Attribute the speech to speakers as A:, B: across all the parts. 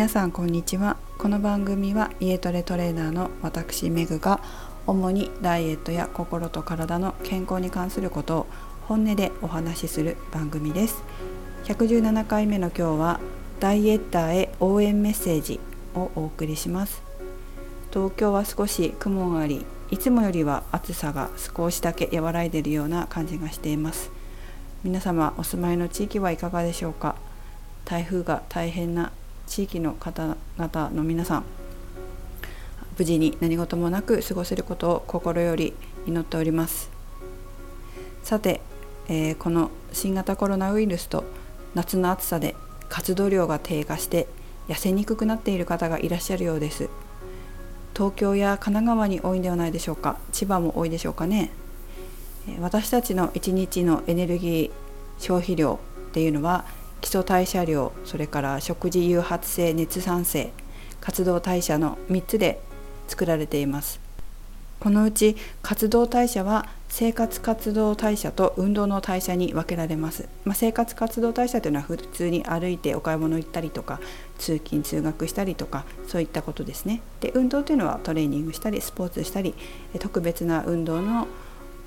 A: 皆さんこんにちは。この番組は家トレトレーナーの私メグが主にダイエットや心と体の健康に関することを本音でお話しする番組です。117回目の今日はダイエッターへ応援メッセージをお送りします。東京は少し雲がありいつもよりは暑さが少しだけ和らいでいるような感じがしています。皆様お住まいの地域はいかがでしょうか？台風が大変な地域の方々の皆さん無事に何事もなく過ごせることを心より祈っております。さて、えー、この新型コロナウイルスと夏の暑さで活動量が低下して痩せにくくなっている方がいらっしゃるようです。東京や神奈川に多いんではないでしょうか。千葉も多いでしょうかね。私たちの1日のエネルギー消費量っていうのは基礎代謝量それから食事誘発性熱産生活動代謝の3つで作られています。このうち活動代謝は生活活動代謝と運動の代謝に分けられます、まあ、生活活動代謝というのは普通に歩いてお買い物行ったりとか通勤通学したりとかそういったことですね。で運動というのはトレーニングしたりスポーツしたり特別な運動の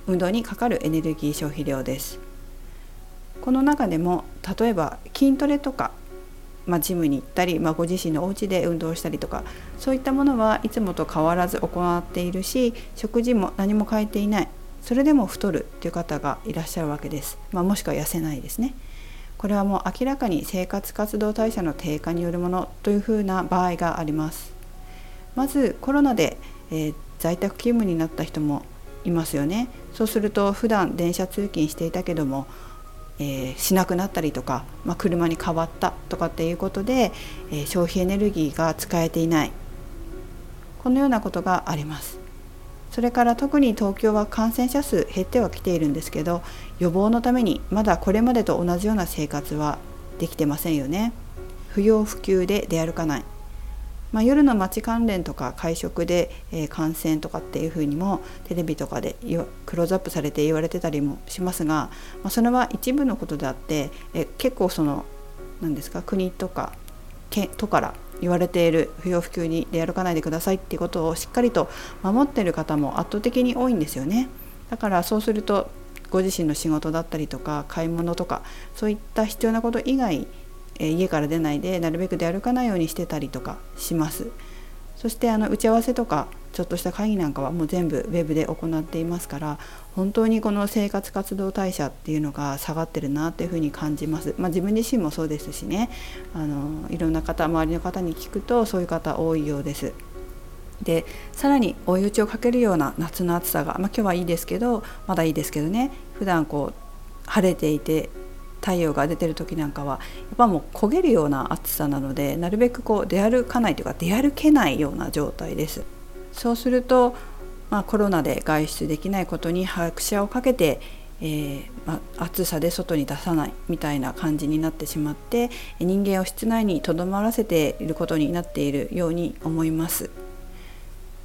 A: 運動にかかるエネルギー消費量です。この中でも例えば筋トレとかまあ、ジムに行ったり、まあ、ご自身のお家で運動したりとかそういったものはいつもと変わらず行っているし食事も何も変えていない。それでも太るっていう方がいらっしゃるわけです、まあ、もしくは痩せないですね。これはもう明らかに生活活動代謝の低下によるものというふうな場合があります。まずコロナで、えー、在宅勤務になった人もいますよね。そうすると普段電車通勤していたけどもえー、しなくなったりとか、まあ、車に変わったとかっていうことで、えー、消費エネルギーが使えていない。このようなことがあります。それから特に東京は感染者数減ってはきているんですけど予防のためにまだこれまでと同じような生活はできてませんよね。不要不急で出歩かない。まあ、夜の街関連とか会食で、えー、感染とかっていうふうにもテレビとかでクローズアップされて言われてたりもしますが、まあ、それは一部のことであって、え結構その何ですか国とか県都から言われている不要不急に出歩かないでくださいっていうことをしっかりと守ってる方も圧倒的に多いんですよね。だからそうするとご自身の仕事だったりとか買い物とかそういった必要なこと以外え家から出ないでなるべく出歩かないようにしてたりとかします。そしてあの打ち合わせとかちょっとした会議なんかはもう全部ウェブで行っていますから本当にこの生活活動代謝っていうのが下がってるなっていうふうに感じます、まあ、自分自身もそうですしね。あのいろんな方周りの方に聞くとそういう方多いようです。でさらに追い打ちをかけるような夏の暑さが、まあ、今日はいいですけどまだいいですけどね。普段こう晴れていて太陽が出てる時なんかはやっぱもう焦げるような暑さなのでなるべくこう出歩かないというか出歩けないような状態です。そうすると、まあ、コロナで外出できないことに拍車をかけてえー、まあ、暑さで外に出さないみたいな感じになってしまって人間を室内にとどまらせていることになっているように思います。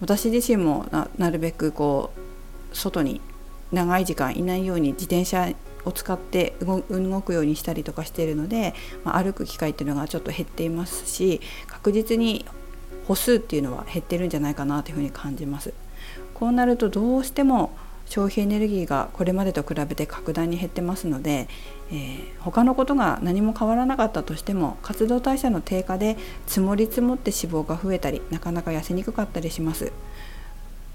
A: 私自身もなるべくこう外に長い時間いないように自転車を使って動くようにしたりとかしているので、まあ、歩く機会っていうのがちょっと減っていますし確実に歩数っていうのは減ってるんじゃないかなというふうに感じます。こうなるとどうしても消費エネルギーがこれまでと比べて格段に減ってますので、えー、他のことが何も変わらなかったとしても活動代謝の低下で積もり積もって脂肪が増えたりなかなか痩せにくかったりします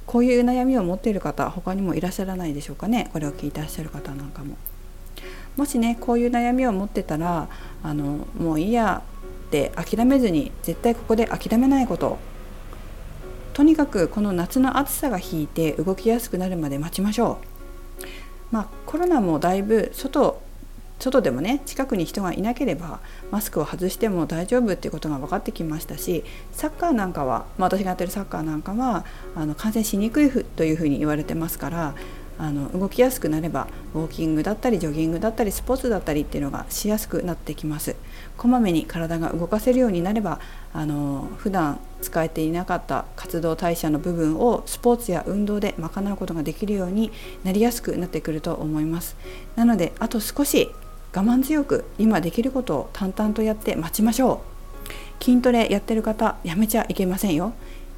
A: こういう悩みを持っている方他にもいらっしゃらないでしょうかねこれを聞いてらっしゃる方なんかも。もしねこういう悩みを持ってたらあのもういいやって諦めずに絶対ここで諦めないこととにかくこの夏の暑さが引いて動きやすくなるまで待ちましょう。まあ、コロナもだいぶ外外でもね近くに人がいなければマスクを外しても大丈夫っていうことが分かってきましたしサッカーなんかは、まあ、私がやってるサッカーなんかはあの感染しにくいというふうに言われてますからあの動きやすくなればウォーキングだったりジョギングだったりスポーツだったりっていうのがしやすくなってきます。こまめに体が動かせるようになればあの普段使えていなかった活動代謝の部分をスポーツや運動で賄うことができるようになりやすくなってくると思います。なのであと少し我慢強く今できることを淡々とやって待ちましょう。筋トレやってる方やめちゃいけませんよ。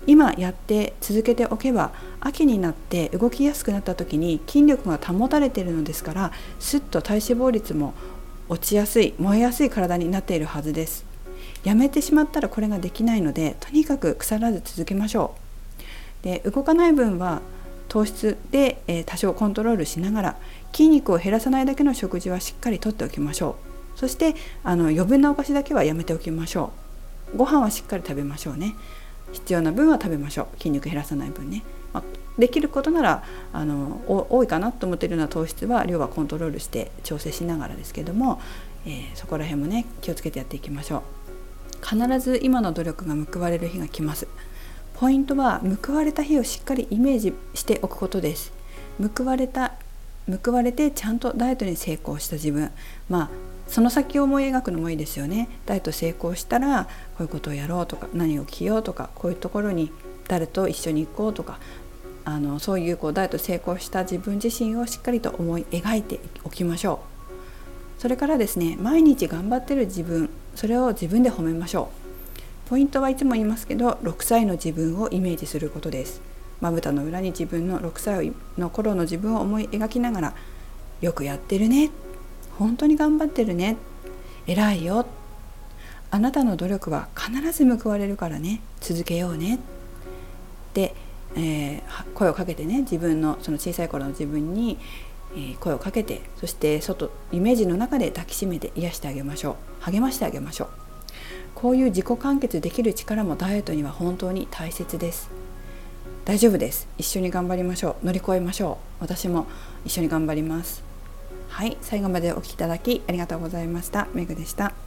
A: 今やって続けておけば秋になって動きやすくなった時に筋力が保たれているのですからすっと体脂肪率も落ちやすい燃えやすい体になっているはずです。やめてしまったらこれができないのでとにかく腐らず続けましょう。で動かない分は糖質で、えー、多少コントロールしながら筋肉を減らさないだけの食事はしっかりとっておきましょう。そしてあの余分なお菓子だけはやめておきましょう。ご飯はしっかり食べましょうね。必要な分は食べましょう。筋肉減らさない分ね、まあ、できることならあの多いかなと思っているような糖質は量はコントロールして調整しながらですけども、えー、そこら辺もね気をつけてやっていきましょう。必ず今の努力が報われる日が来ます。ポイントは報われた日をしっかりイメージしておくことです。報われた報われてちゃんとダイエットに成功した自分。まあその先を思い描くのもいいですよね。ダイエット成功したらこういうことをやろうとか何を着ようとかこういうところに誰と一緒に行こうとかあのそういうこうダイエット成功した自分自身をしっかりと思い描いておきましょう。それからですね毎日頑張ってる自分それを自分で褒めましょう。ポイントはいつも言いますけど6歳の自分をイメージすることです。まぶたの裏に自分の6歳の頃の自分を思い描きながらよくやってるね。本当に頑張ってるね。偉いよ。あなたの努力は必ず報われるからね。続けようね。で、えー、声をかけてね。自分のその小さい頃の自分に、え、声をかけて。そして外イメージの中で抱きしめて癒してあげましょう。励ましてあげましょう。こういう自己完結できる力もダイエットには本当に大切です。大丈夫です。一緒に頑張りましょう。乗り越えましょう。私も一緒に頑張ります。はい最後までお聴きいただきありがとうございました。めぐでした。